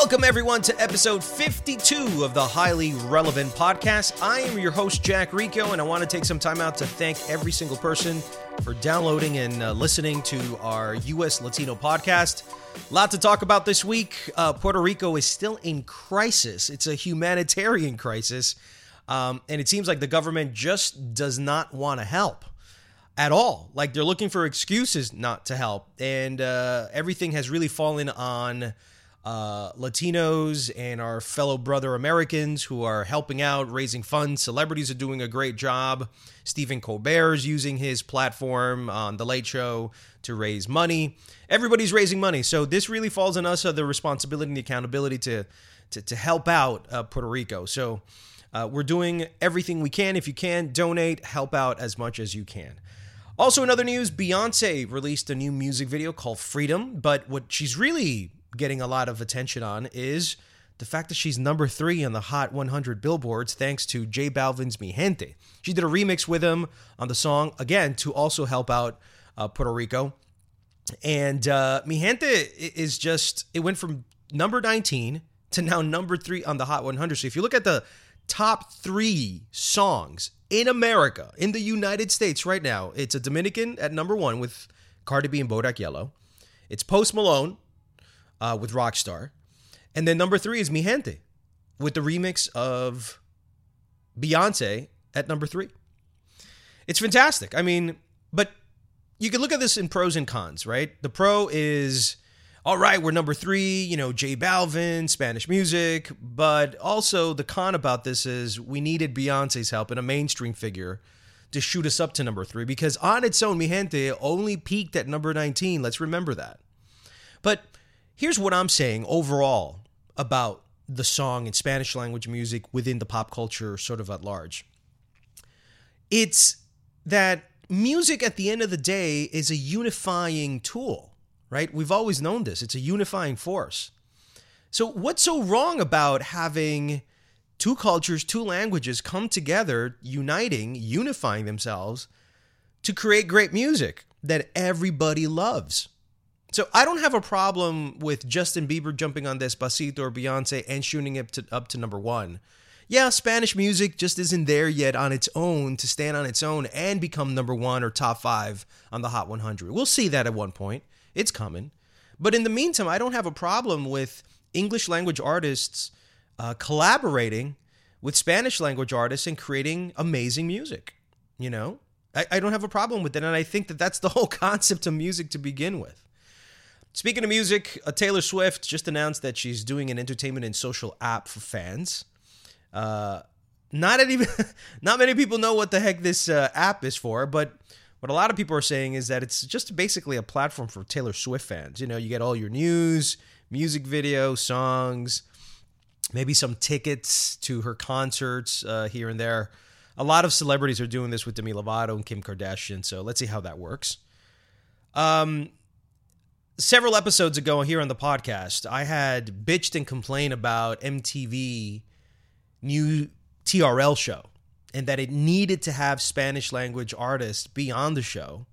Welcome, everyone, to episode 52 of the Highly Relevant Podcast. I am your host, Jack Rico, and I want to take some time out to thank every single person for downloading and uh, listening to our U.S. Latino podcast. A lot to talk about this week. Uh, Puerto Rico is still in crisis, it's a humanitarian crisis, um, and it seems like the government just does not want to help at all. Like they're looking for excuses not to help, and uh, everything has really fallen on uh, Latinos and our fellow brother Americans who are helping out, raising funds. Celebrities are doing a great job. Stephen Colbert is using his platform on The Late Show to raise money. Everybody's raising money. So this really falls on us, uh, the responsibility and the accountability to, to, to help out uh, Puerto Rico. So uh, we're doing everything we can. If you can, donate, help out as much as you can. Also, in other news, Beyonce released a new music video called Freedom, but what she's really getting a lot of attention on is the fact that she's number three on the Hot 100 billboards thanks to J Balvin's Mi Gente. She did a remix with him on the song, again, to also help out uh, Puerto Rico. And uh, Mi Gente is just, it went from number 19 to now number three on the Hot 100. So if you look at the top three songs in America, in the United States right now, it's a Dominican at number one with Cardi B and Bodak Yellow. It's Post Malone uh, with Rockstar. And then number three is Mi Gente with the remix of Beyonce at number three. It's fantastic. I mean, but you can look at this in pros and cons, right? The pro is all right, we're number three, you know, J Balvin, Spanish music. But also, the con about this is we needed Beyonce's help and a mainstream figure to shoot us up to number three because on its own, Mi Gente only peaked at number 19. Let's remember that. But here's what I'm saying overall about the song and Spanish language music within the pop culture, sort of at large. It's that music at the end of the day is a unifying tool, right? We've always known this, it's a unifying force. So, what's so wrong about having two cultures, two languages come together, uniting, unifying themselves to create great music that everybody loves? So I don't have a problem with Justin Bieber jumping on Despacito or Beyonce and shooting it to, up to number one. Yeah, Spanish music just isn't there yet on its own to stand on its own and become number one or top five on the Hot 100. We'll see that at one point. It's coming. But in the meantime, I don't have a problem with English language artists uh, collaborating with Spanish language artists and creating amazing music. You know, I, I don't have a problem with that. And I think that that's the whole concept of music to begin with. Speaking of music, uh, Taylor Swift just announced that she's doing an entertainment and social app for fans. Uh, not any, not many people know what the heck this uh, app is for, but what a lot of people are saying is that it's just basically a platform for Taylor Swift fans. You know, you get all your news, music video, songs, maybe some tickets to her concerts uh, here and there. A lot of celebrities are doing this with Demi Lovato and Kim Kardashian, so let's see how that works. Um, several episodes ago here on the podcast, I had bitched and complained about MTV new TRL show and that it needed to have Spanish language artists be on the show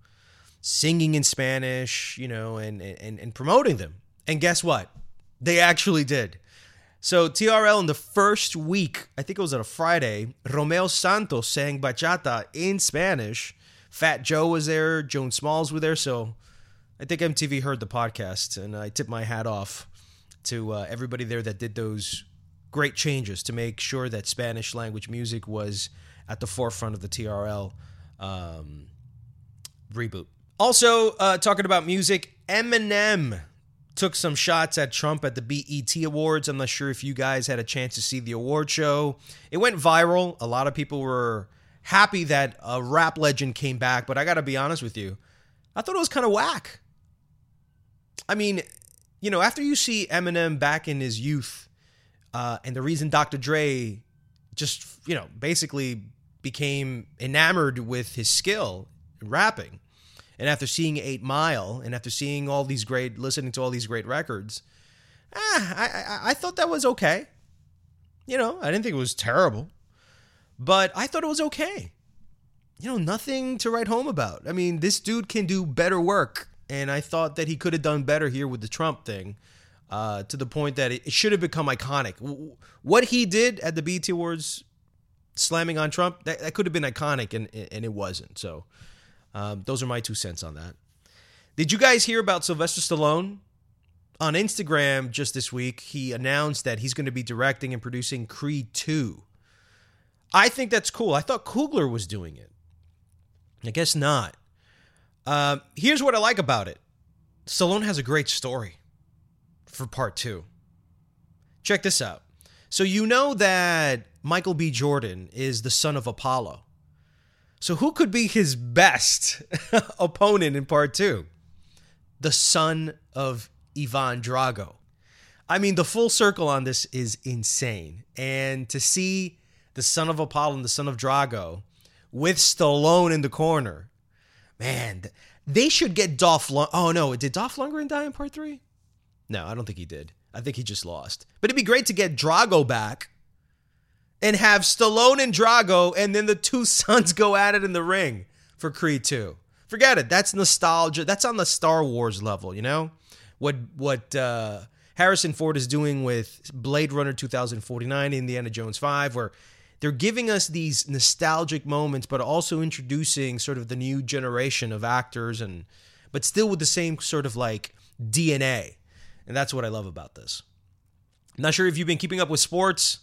singing in Spanish, you know, and, and, and promoting them. And guess what? They actually did. So TRL in the first week, I think it was on a Friday, Romeo Santos sang bachata in Spanish. Fat Joe was there, Joan Smalls were there, so I think MTV heard the podcast, and I tip my hat off to uh, everybody there that did those great changes to make sure that Spanish language music was at the forefront of the TRL um, reboot. Also, uh, talking about music, Eminem took some shots at Trump at the BET Awards. I'm not sure if you guys had a chance to see the award show. It went viral. A lot of people were happy that a rap legend came back, but I got to be honest with you. I thought it was kind of whack. I mean, you know, after you see Eminem back in his youth, uh, and the reason Dr. Dre just, you know, basically became enamored with his skill in rapping, and after seeing Eight Mile, and after seeing all these great, listening to all these great records, ah, I, I, I thought that was okay. You know, I didn't think it was terrible, but I thought it was okay. You know, nothing to write home about. I mean, this dude can do better work and I thought that he could have done better here with the Trump thing, uh, to the point that it, it should have become iconic. What he did at the BET Awards, slamming on Trump, that, that could have been iconic, and and it wasn't. So, um, those are my two cents on that. Did you guys hear about Sylvester Stallone? On Instagram just this week, he announced that he's going to be directing and producing Creed 2. I think that's cool. I thought Coogler was doing it. I guess not. Uh, here's what I like about it Stallone has a great story for part two. Check this out. So, you know that Michael B. Jordan is the son of Apollo. So, who could be his best opponent in part two? The son of Ivan Drago. I mean, the full circle on this is insane. And to see the son of Apollo and the son of Drago with Stallone in the corner Man, they should get Dolph Lund. Oh no, did Dolph Lundgren die in part three? No, I don't think he did. I think he just lost. But it'd be great to get Drago back and have Stallone and Drago, and then the two sons go at it in the ring for Creed 2. Forget it. That's nostalgia. That's on the Star Wars level, you know? What what uh, Harrison Ford is doing with Blade Runner 2049, Indiana Jones 5, where they're giving us these nostalgic moments, but also introducing sort of the new generation of actors and but still with the same sort of like DNA. And that's what I love about this. I'm not sure if you've been keeping up with sports.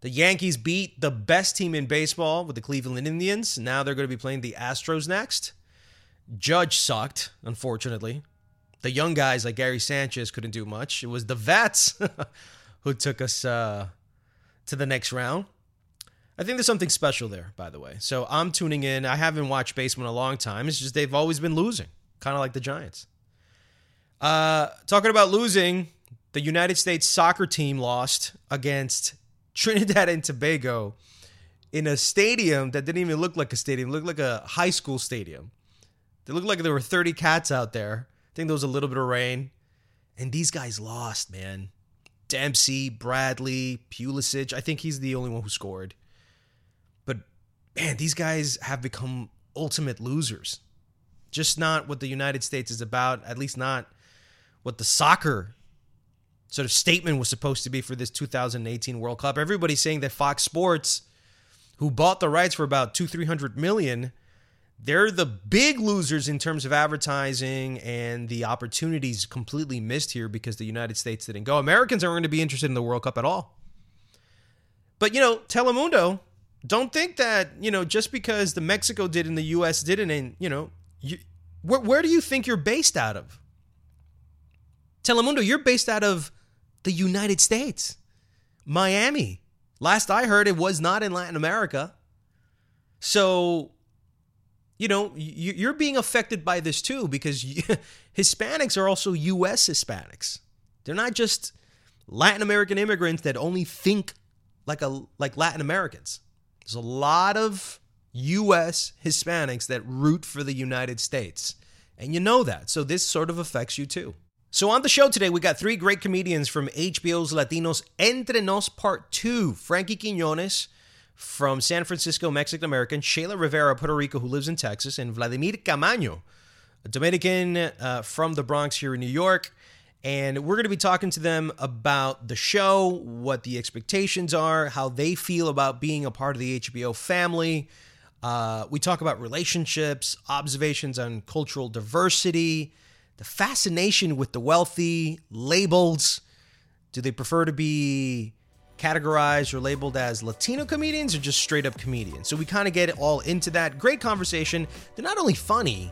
The Yankees beat the best team in baseball with the Cleveland Indians. Now they're going to be playing the Astros next. Judge sucked, unfortunately. The young guys like Gary Sanchez couldn't do much. It was the vets who took us uh, to the next round. I think there's something special there, by the way. So I'm tuning in. I haven't watched baseball in a long time. It's just they've always been losing, kind of like the Giants. Uh, talking about losing, the United States soccer team lost against Trinidad and Tobago in a stadium that didn't even look like a stadium. It looked like a high school stadium. It looked like there were 30 cats out there. I think there was a little bit of rain. And these guys lost, man. Dempsey, Bradley, Pulisic. I think he's the only one who scored man, these guys have become ultimate losers. Just not what the United States is about, at least not what the soccer sort of statement was supposed to be for this 2018 World Cup. Everybody's saying that Fox Sports, who bought the rights for about two, three hundred million, they're the big losers in terms of advertising and the opportunities completely missed here because the United States didn't go. Americans aren't going to be interested in the World Cup at all. But you know, Telemundo, don't think that you know just because the Mexico did and the U.S. didn't, and you know, you, where where do you think you're based out of? Telemundo, you're based out of the United States, Miami. Last I heard, it was not in Latin America. So, you know, you're being affected by this too because Hispanics are also U.S. Hispanics. They're not just Latin American immigrants that only think like a like Latin Americans. There's a lot of US Hispanics that root for the United States. And you know that. So this sort of affects you too. So on the show today, we got three great comedians from HBO's Latinos Entre Nos Part 2. Frankie Quinones from San Francisco, Mexican American, Shayla Rivera, Puerto Rico, who lives in Texas, and Vladimir Camaño, a Dominican uh, from the Bronx here in New York. And we're going to be talking to them about the show, what the expectations are, how they feel about being a part of the HBO family. Uh, we talk about relationships, observations on cultural diversity, the fascination with the wealthy, labels. Do they prefer to be categorized or labeled as Latino comedians or just straight up comedians? So we kind of get all into that. Great conversation. They're not only funny,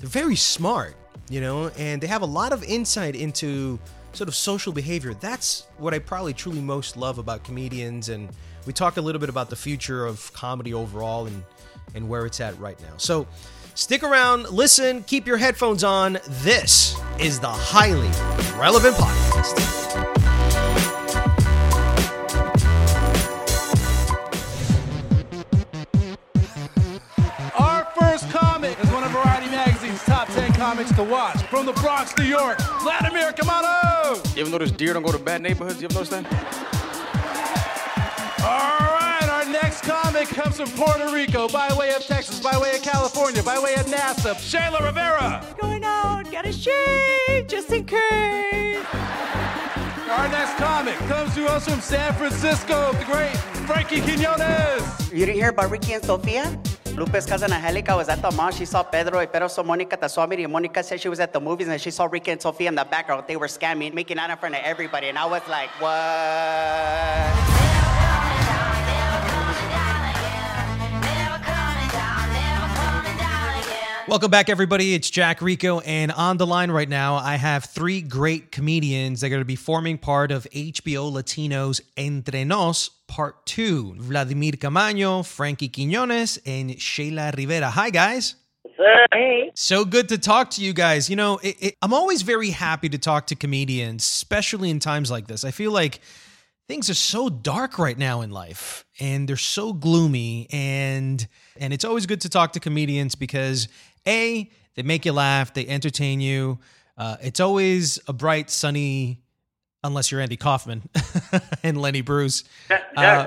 they're very smart, you know, and they have a lot of insight into sort of social behavior. That's what I probably truly most love about comedians. And we talk a little bit about the future of comedy overall and, and where it's at right now. So stick around, listen, keep your headphones on. This is the highly relevant podcast. Comics to watch. From the Bronx, New York, Vladimir Camaño! You ever notice deer don't go to bad neighborhoods? You ever notice that? All right, our next comic comes from Puerto Rico, by way of Texas, by way of California, by way of NASA, Shayla Rivera. Going out, gotta shave just in case. Our next comic comes to us from San Francisco, the great Frankie Quinones. You didn't hear about Ricky and Sofia? Lupe's cousin Angelica was at the mall. She saw Pedro and Pedro saw Monica swap meeting. Monica said she was at the movies and she saw Ricky and Sofia in the background. They were scamming, making out in front of everybody. And I was like, what? Welcome back, everybody. It's Jack Rico, and on the line right now, I have three great comedians that are going to be forming part of HBO Latino's Entre Nos Part 2. Vladimir Camaño, Frankie Quinones, and Shayla Rivera. Hi, guys. Hey. So good to talk to you guys. You know, it, it, I'm always very happy to talk to comedians, especially in times like this. I feel like things are so dark right now in life and they're so gloomy and and it's always good to talk to comedians because a they make you laugh they entertain you uh, it's always a bright sunny unless you're andy kaufman and lenny bruce Jack, Uh,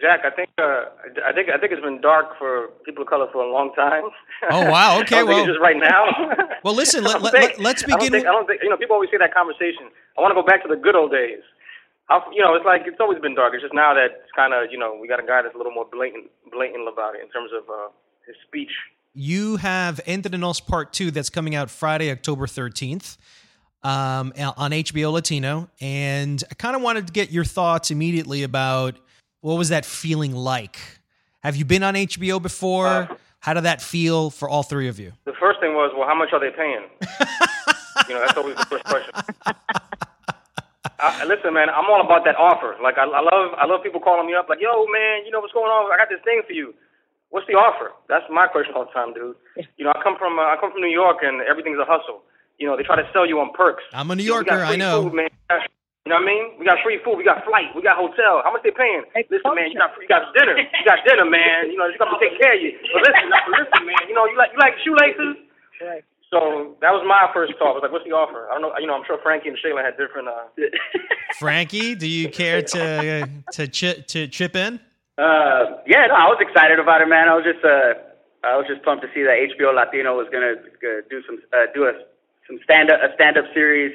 Jack, I think uh, I think I think it's been dark for people of color for a long time. Oh, wow. Okay, I don't think well- just right now. Well, listen, let- let- think- let- let's I don't begin think- I don't think you know. People always say that conversation. I want to go back to the good old days. How, you know, it's like it's always been dark. It's just now that it's kind of you know we got a guy that's a little more blatant blatant about it in terms of uh, his speech. you have Entre Nos Part 2 that's coming out Friday, October 13th um, on HBO Latino. And I kind of wanted to get your thoughts immediately about what was that feeling like? Have you been on HBO before? How did that feel for all three of you? The first thing was, well, how much are they paying? you know, that's always the first question. I, listen, man, I'm all about that offer. Like, I, I love, I love people calling me up, like, yo, man, you know what's going on? I got this thing for you. What's the offer? That's my question all the time, dude. You know, I come from, uh, I come from New York, and everything's a hustle. You know, they try to sell you on perks. I'm a New You know, Yorker, I know. Food, man. You know what I mean? We got free food, we got flight, we got hotel. How much they paying? Hey, Listen, man, you got you got dinner, you got dinner, man. You know, you got to take care of you. But listen, listen, man. You know, you like you like shoelaces. Right. So that was my first thought. I was like, what's the offer? I don't know. You know, I'm sure Frankie and Shayla had different. Uh, Frankie, do you care to to chi- to chip in? Uh, yeah, no, I was excited about it, man. I was just, uh, I was just pumped to see that HBO Latino was gonna, uh do some, uh, do a some stand up, a stand up series,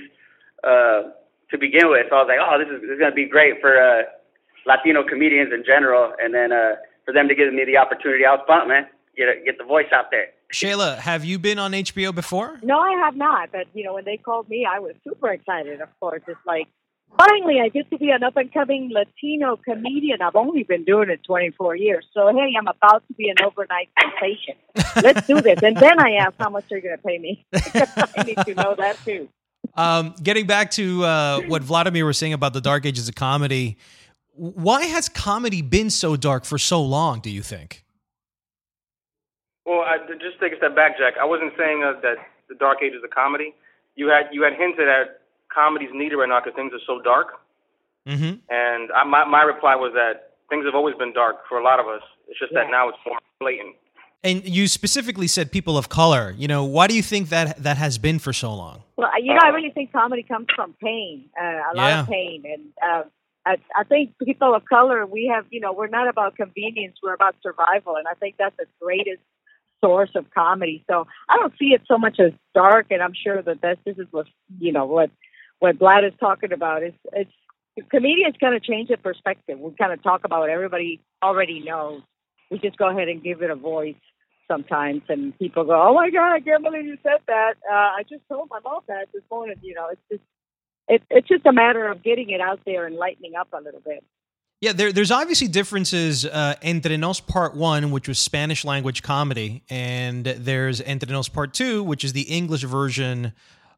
uh, to begin with. So I was like, oh, this is, this is gonna be great for uh, Latino comedians in general, and then uh, for them to give me the opportunity, I was pumped, man. Get a, get the voice out there. Shayla, have you been on HBO before? No, I have not. But you know, when they called me, I was super excited. Of course, it's like finally I get to be an up and coming Latino comedian. I've only been doing it 24 years, so hey, I'm about to be an overnight sensation. Let's do this. And then I ask, how much are you going to pay me. I need to know that too. Um, getting back to uh, what Vladimir was saying about the dark ages of comedy, why has comedy been so dark for so long? Do you think? well, I, just take a step back, Jack. I wasn't saying uh, that the dark ages of comedy. You had you had hinted at comedy's needed right now because things are so dark. Mm-hmm. And I, my my reply was that things have always been dark for a lot of us. It's just that now it's more blatant. And you specifically said people of color. You know, why do you think that that has been for so long? Well, you know, I really think comedy comes from pain, uh, a lot of pain, and uh, I, I think people of color, we have, you know, we're not about convenience, we're about survival, and I think that's the greatest source of comedy. So I don't see it so much as dark, and I'm sure that this, this is what, you know, what what Vlad is talking about. It's it's comedians kind of change the perspective. We kind of talk about what everybody already knows. We just go ahead and give it a voice. sometimes, and people go, "Oh my God, I can't believe you said that." Uh, I just told my mom that this morning. You know, it's just it, it's just a matter of getting it out there and lightening up a little bit. Yeah, there, there's obviously differences. Uh, Entre Nos Part 1, which was Spanish language comedy, and there's Entre Nos Part 2, which is the English version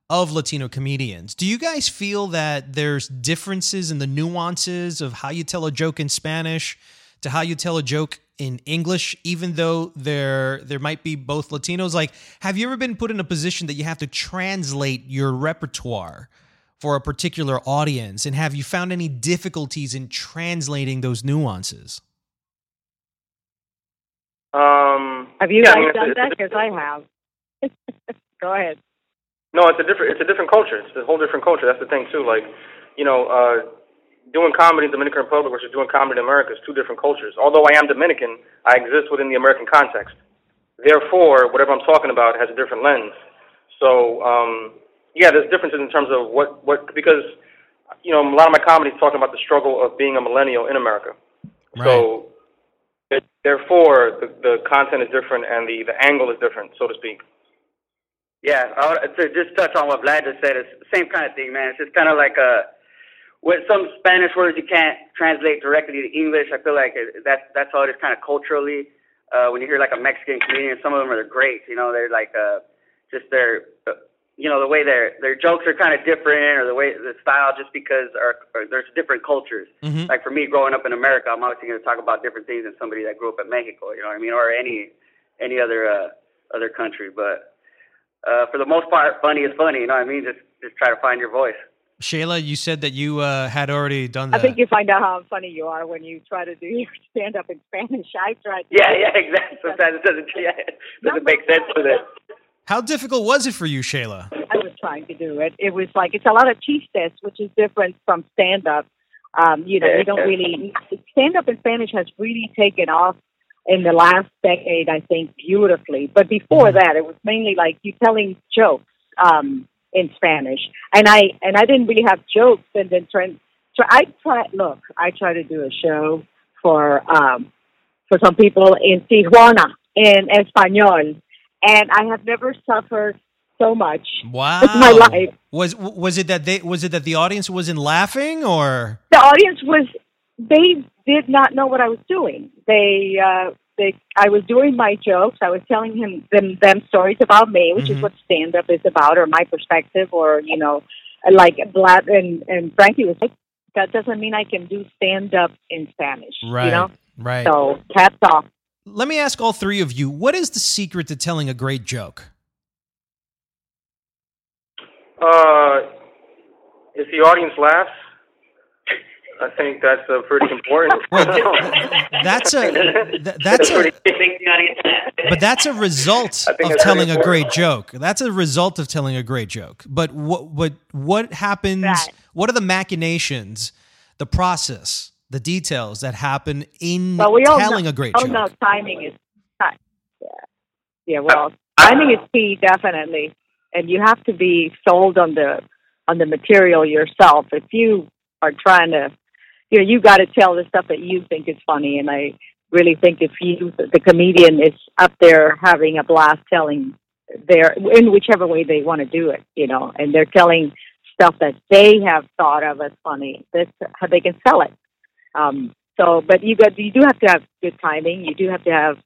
of Latino comedians. Do you guys feel that there's differences in the nuances of how you tell a joke in Spanish to how you tell a joke in English, even though there there might be both Latinos? Like, have you ever been put in a position that you have to translate your repertoire for a particular audience? And have you found any difficulties in translating those nuances? Um, Have you yeah, guys done that? Because I have. go ahead. No, it's a different it's a different culture. It's a whole different culture. That's the thing too. Like, you know, uh doing comedy in the Dominican Republic versus doing comedy in America is two different cultures. Although I am Dominican, I exist within the American context. Therefore, whatever I'm talking about has a different lens. So, um yeah, there's differences in terms of what what because you know, a lot of my comedy is talking about the struggle of being a millennial in America. So, it, therefore, the the content is different and the the angle is different, so to speak. Yeah, I would, to just touch on what Vlad just said, it's the same kind of thing, man. It's just kind of like uh with some Spanish words you can't translate directly to English. I feel like it, that's that's how it is kind of culturally. Uh, when you hear like a Mexican comedian, some of them are great. You know, they're like uh, just their, uh, you know, the way their their jokes are kind of different, or the way the style, just because are, or there's different cultures. Mhm. Like for me, growing up in America, I'm obviously going to talk about different things than somebody that grew up in Mexico. You know what I mean, or any any other uh, other country. But uh, for the most part, funny is funny. You know what I mean? Just just try to find your voice. Shayla, you said that you uh, had already done that. I think you find out how funny you are when you try to do your stand up in Spanish. I tried. To Yeah, yeah, exactly. Sometimes it doesn't yeah, it doesn't make sense with it. How difficult was it for you, Shayla? I was trying to do it. It was like it's a lot of cheese tests, which is different from stand up. Um, you know, you don't really stand up in Spanish has really taken off in the last decade, I think, beautifully. But before that, it was mainly like you telling jokes um, in Spanish, and I and I didn't really have jokes. And then trying, so I try. Look, I try to do a show for um, for some people in Tijuana in Espanol, and I have never suffered so much Wow. in my life. Was was it that they was it that the audience wasn't laughing or the audience was they did not know what I was doing. They uh they I was doing my jokes. I was telling him them them stories about me, which is Mhm. what stand up is about or my perspective or, you know, like Vlad and and Frankie was like that doesn't mean I can do stand up in Spanish. right You know? right? So hats off. Let me ask all three of you: What is the secret to telling a great joke? Uh, if the audience laughs, I think that's uh, pretty important. Well, That's a th- that's a but that's a result of telling a great joke. That's a result of telling a great joke. But what what what happens? Right. What are the machinations, the process, the details that happen in But we telling know, a great oh joke? no, timing is ti- yeah. Yeah, well, timing is key definitely, and you have to be sold on the on the material yourself. If you are trying to, you know, you got to tell the stuff that you think is funny, and I really think if you, the comedian, is up there having a blast telling their in whichever way they want to do it, you know, and they're telling stuff that they have thought of as funny. That's how they can sell it. Um, so, but you got you do have to have good timing. You do have to have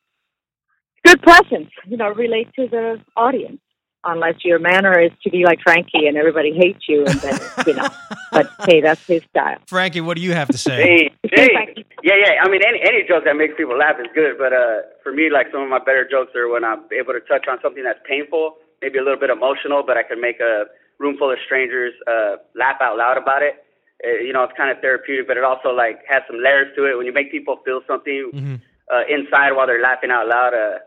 good presence. You know, relate to the audience. Unless your manner is to be like Frankie and everybody hates you, and then you know. But hey, that's his style. Frankie, what do you have to say? Hey, hey, yeah, yeah. I mean, any any joke that makes people laugh is good. But uh, for me, like some of my better jokes are when I'm able to touch on something that's painful, maybe a little bit emotional, but I can make a room full of strangers uh, laugh out loud about it. Uh, you know, it's kind of therapeutic, but it also like has some layers to it. When you make people feel something Mhm. uh, inside while they're laughing out loud, uh,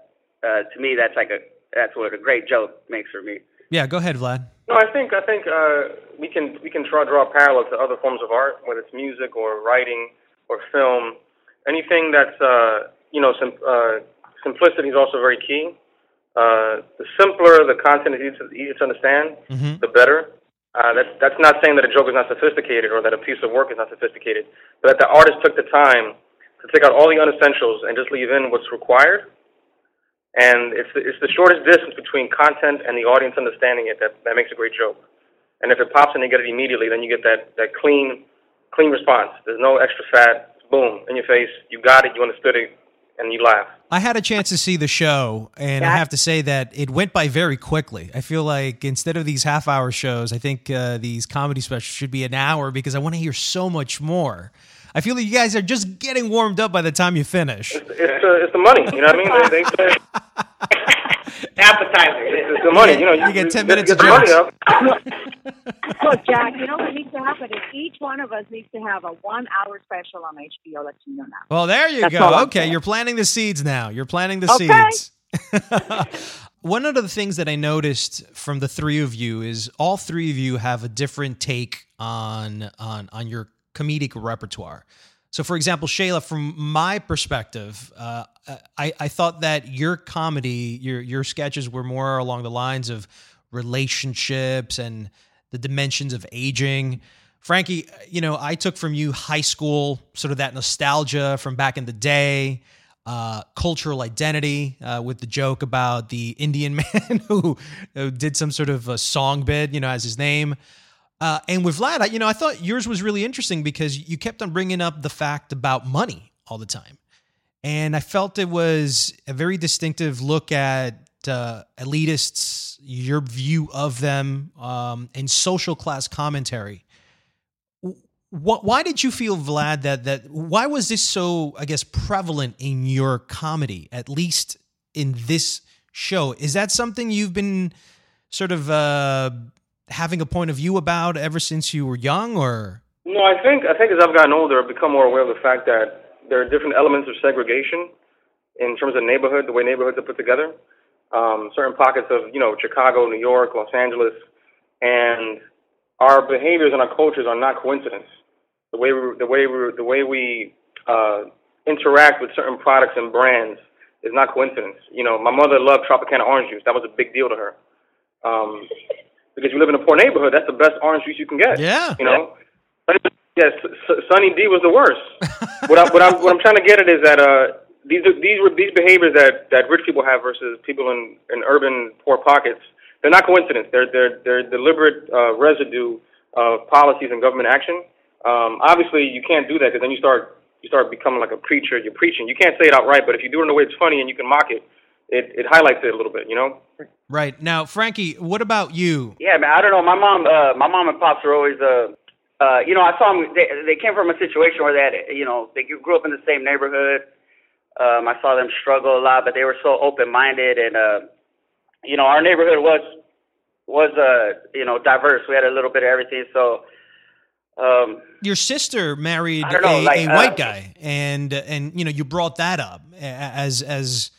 uh, to me, that's like a that's what a great joke makes for me. Yeah, go ahead, Vlad. No, I think I think uh, we can we can draw draw a parallel to other forms of art, whether it's music or writing or film. Anything that's uh, you know sim- uh, simplicity is also very key. Uh, the simpler the content is easy to, easy to understand, Mhm. the better. Uh, that's that's not saying that a joke is not sophisticated or that a piece of work is not sophisticated, but that the artist took the time to take out all the unessentials and just leave in what's required. And it's the, it's the shortest distance between content and the audience understanding it that, that makes a great joke. And if it pops and they get it immediately, then you get that, that clean clean response. There's no extra fat. Boom in your face. You got it. You understood it, and you laugh. I had a chance to see the show, and I have to say that it went by very quickly. I feel like instead of these half hour shows, I think uh, these comedy specials should be an hour because I want to hear so much more. I feel like you guys are just getting warmed up by the time you finish. It's, it's, uh, it's the money. You know what I mean? They, they say, Appetizer. it's the money. You know, You get 10 get- minutes get of money jokes. up. Look, Jack, you know what needs to happen is each one of us needs to have a one-hour special on HBO Latino now. Well, there you That's go. Okay, you're planting the seeds now. You're planting the Okay. seeds. One of the things that I noticed from the three of you is all three of you have a different take on on on your comedic repertoire. So, for example, Shayla, from my perspective, uh, I, I thought that your comedy, your your sketches were more along the lines of relationships and the dimensions of aging. Frankie, you know, I took from you high school, sort of that nostalgia from back in the day, uh, cultural identity uh, with the joke about the Indian man who, who did some sort of a song bid, you know, as his name. Uh, and with Vlad, I, you know, I thought yours was really interesting because you kept on bringing up the fact about money all the time. And I felt it was a very distinctive look at uh, elitists, your view of them, um, and social class commentary. Why did you feel, Vlad, that that why was this so, I guess, prevalent in your comedy, at least in this show? Is that something you've been sort of uh, having a point of view about ever since you were young, or No, I think I think as I've gotten older, I've become more aware of the fact that there are different elements of segregation in terms of neighborhood, the way neighborhoods are put together. Um, certain pockets of you know Chicago, New York, Los Angeles, and our behaviors and our cultures are not coincidence. The way we, the way we, the way we uh, interact with certain products and brands is not coincidence. You know, my mother loved Tropicana orange juice. That was a big deal to her. Um, because you live in a poor neighborhood, that's the best orange juice you can get. Yeah. You know. Yes, Sunny D was the worst. what, I, what I'm what I'm trying to get at is that uh, these are, these were these behaviors that, that rich people have versus people in, in urban poor pockets. They're not coincidence. They're they're they're deliberate uh, residue of policies and government action. Um, obviously, you can't do that because then you start you start becoming like a preacher. You're preaching. You can't say it outright, but if you do it in a way it's funny and you can mock it, it it highlights it a little bit. You know. right now, Frankie? What about you? Yeah, man. I don't know. My mom, uh, my mom and pops are always, uh, uh, you know, I saw them. They, they came from a situation where they had, you know, they grew up in the same neighborhood. Um, I saw them struggle a lot, but they were so open-minded, and uh, you know, our neighborhood was was uh, you know, diverse. We had a little bit of everything. So, um, Your sister married know, a, like, a uh, white guy, and and you know you brought that up as as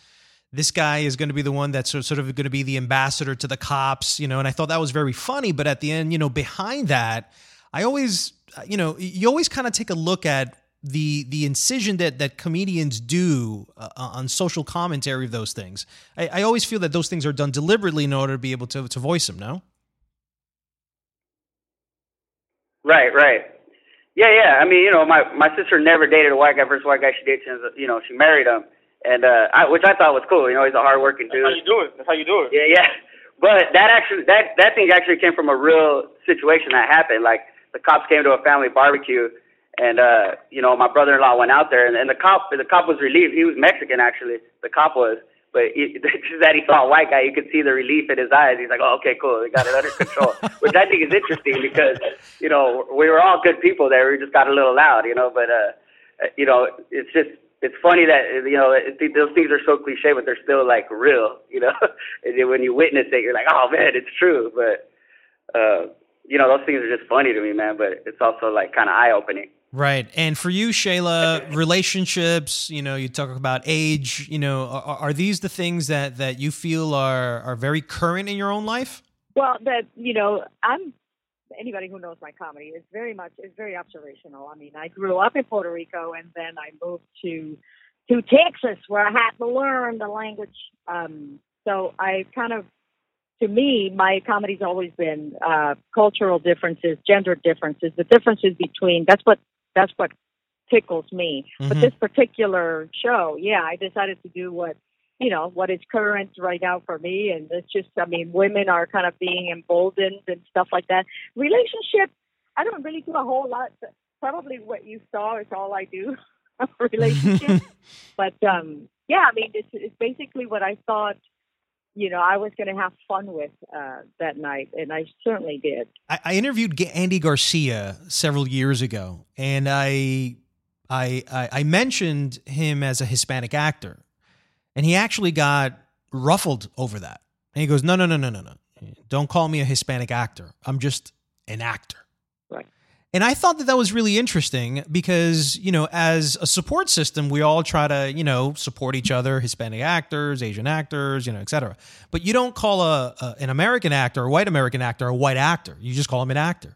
this guy is going to be the one that's sort of going to be the ambassador to the cops, you know. And I thought that was very funny, but at the end, you know, behind that, I always, you know, you always kind of take a look at the the incision that that comedians do uh, on social commentary of those things. I, I always feel that those things are done deliberately in order to be able to to voice them. No. Right, right. Yeah, yeah. I mean, you know, my my sister never dated a white guy. First white guy she dated, you know, she married him, and uh, I, which I thought was cool. You know, he's a hardworking dude. That's how you do it. That's how you do it. Yeah, yeah. But that actually, that that thing actually came from a real situation that happened. Like the cops came to a family barbecue, and uh, you know, my brother-in-law went out there, and, and the cop, the cop was relieved. He was Mexican, actually. The cop was, but he, just that he saw a white guy, you could see the relief in his eyes. He's like, "Oh, okay, cool, they got it under control," which I think is interesting because you know we were all good people there. We just got a little loud, you know. But uh, you know, it's just it's funny that you know it, those things are so cliche, but they're still like real, you know. and then when you witness it, you're like, "Oh man, it's true." But uh, you know, those things are just funny to me, man. But it's also like kind of eye opening. Right. And for you, Shayla, relationships, you know, you talk about age, you know, are, are these the things that, that you feel are, are very current in your own life? Well, that you know, I'm anybody who knows my comedy is very much is very observational. I mean, I grew up in Puerto Rico and then I moved to to Texas where I had to learn the language. Um, so I kind of, to me, my comedy's always been uh, cultural differences, gender differences, the differences between. That's what that's what tickles me. But Mhm. this particular show, yeah, I decided to do what you know what is current right now for me, and it's just I mean women are kind of being emboldened and stuff like that. Relationship, I don't really do a whole lot. Probably what you saw is all I do. relationship, but um, yeah, I mean it's, it's basically what I thought you know, I was going to have fun with uh, that night, and I certainly did. I, I interviewed Andy Garcia several years ago, and I, I, I, I mentioned him as a Hispanic actor, and he actually got ruffled over that. And he goes, "No, no, no, no, no, no! Don't call me a Hispanic actor. I'm just an actor." Right. And I thought that that was really interesting because, you know, as a support system, we all try to, you know, support each other, Hispanic actors, Asian actors, you know, et cetera. But you don't call a, a an American actor, a white American actor, a white actor. You just call him an actor.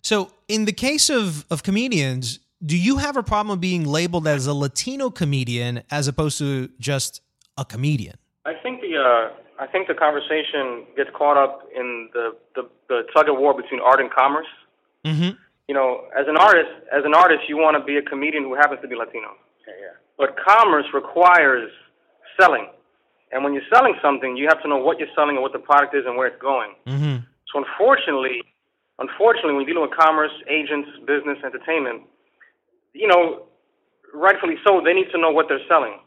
So in the case of, of comedians, do you have a problem being labeled as a Latino comedian as opposed to just a comedian? I think the uh, I think the conversation gets caught up in the, the, the tug of war between art and commerce. Mm-hmm you know, as an artist, as an artist, you want to be a comedian who happens to be Latino. Yeah, yeah. But commerce requires selling, and when you're selling something, you have to know what you're selling and what the product is and where it's going. Mm-hmm. So unfortunately, unfortunately, when you're dealing with commerce, agents, business, entertainment, you know, rightfully so, they need to know what they're selling.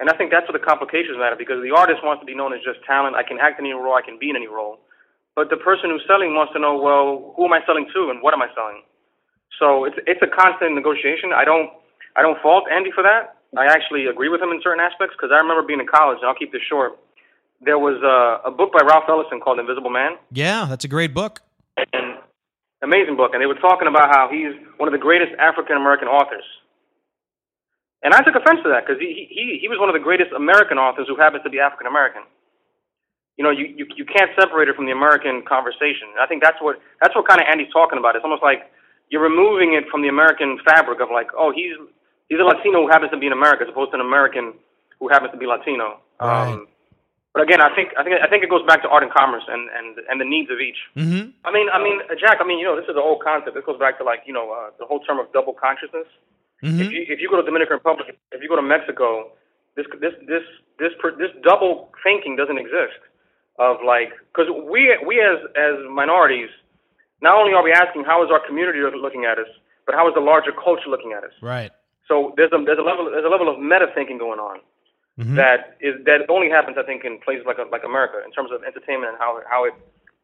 And I think that's where the complications matter because the artist wants to be known as just talent. I can act in any role, I can be in any role. But the person who's selling wants to know, well, who am I selling to and what am I selling? So it's it's a constant negotiation. I don't I don't fault Andy for that. I actually agree with him in certain aspects because I remember being in college, and I'll keep this short. There was a, a book by Ralph Ellison called Invisible Man. Yeah, that's a great book. And amazing book, and they were talking about how he's one of the greatest African American authors. And I took offense to that because he, he he was one of the greatest American authors who happens to be African American you know, you, you you can't separate it from the American conversation. I think that's what that's what kind of Andy's talking about. It's almost like you're removing it from the American fabric of like, oh, he's he's a Latino who happens to be in America, as opposed to an American who happens to be Latino. Right. Um, but again, I think I think I think it goes back to art and commerce and and and the needs of each. Mm-hmm. I mean, I mean, Jack. I mean, you know, this is the whole concept. This goes back to like you know uh, the whole term of double consciousness. Mm-hmm. If you if you go to Dominican Republic, if you go to Mexico, this this this this this double thinking doesn't exist of like because we we as as minorities not only are we asking how is our community looking at us but how is the larger culture looking at us right so there's a there's a level there's a level of meta thinking going on mm-hmm. that is that only happens I think in places like like America in terms of entertainment and how how it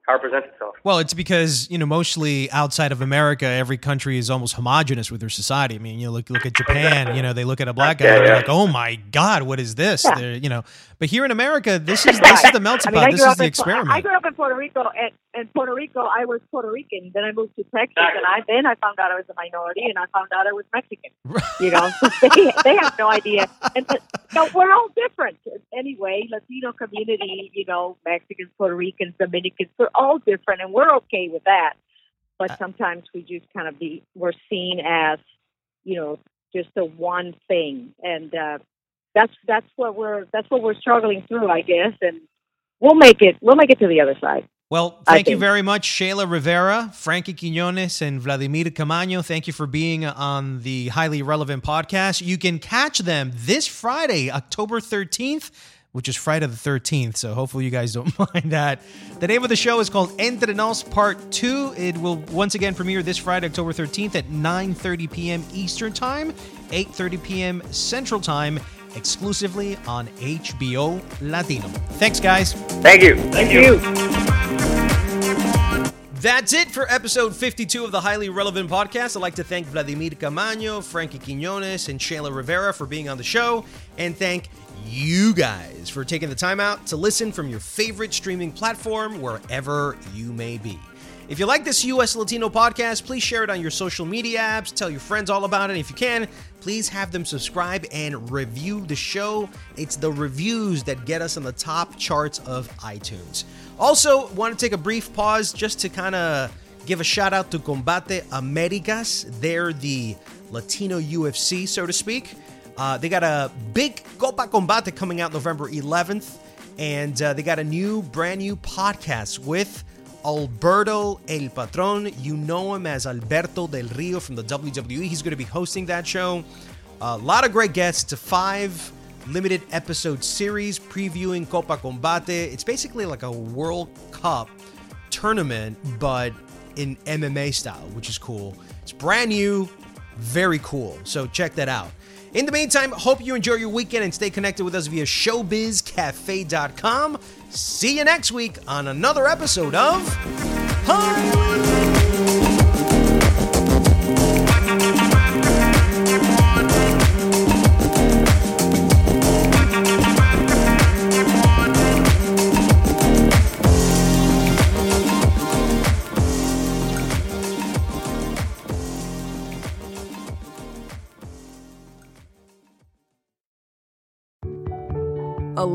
how it presents itself. Well, it's because you know mostly outside of America, every country is almost homogenous with their society. I mean, you know, look look at Japan. You know, they look at a black guy yeah, and they're yeah. like, "Oh my God, what is this?" Yeah. You know, but here in America, this is this is the melting pot. I mean, this is the experiment. I grew up in Puerto Rico, and in Puerto Rico, I was Puerto Rican. Then I moved to Texas, and I then I found out I was a minority, and I found out I was Mexican. you know, they they have no idea, and so we're all different anyway. Latino community, you know, Mexicans, Puerto Ricans, Dominicans, we're all different, and we're okay with that. But uh, sometimes we just kind of be we're seen as, you know, just the one thing, and uh, that's that's what we're that's what we're struggling through, I guess, and we'll make it we'll make it to the other side. Well, thank you very much, Shayla Rivera, Frankie Quinones, and Vladimir Camaño. Thank you for being on the Highly Relevant podcast. You can catch them this Friday, October 13th which is Friday the 13th. So hopefully you guys don't mind that. The name of the show is called Entre Nos Part 2. It will once again premiere this Friday, October 13th at 9.30 p.m. Eastern Time, 8.30 p.m. Central Time, exclusively on HBO Latino. Thanks, guys. Thank you. Thank, Thank you. That's it for episode 52 of the Highly Relevant Podcast. I'd like to thank Vladimir Camaño, Frankie Quinones, and Shayla Rivera for being on the show, and thank you guys for taking the time out to listen from your favorite streaming platform wherever you may be. If you like this US Latino podcast, please share it on your social media apps, tell your friends all about it. If you can, please have them subscribe and review the show. It's the reviews that get us on the top charts of iTunes. Also, want to take a brief pause just to kind of give a shout out to Combate Americas. They're the Latino UFC, so to speak. Uh, they got a big Copa Combate coming out November 11th, and uh, they got a new, brand new podcast with Alberto El Patron. You know him as Alberto Del Rio from the WWE. He's going to be hosting that show. A lot of great guests. It's a five limited episode series previewing Copa Combate. It's basically like a World Cup tournament, but in MMA style, which is cool. It's brand new, very cool. So check that out. In the meantime, hope you enjoy your weekend and stay connected with us via showbizcafe.com. See you next week on another episode of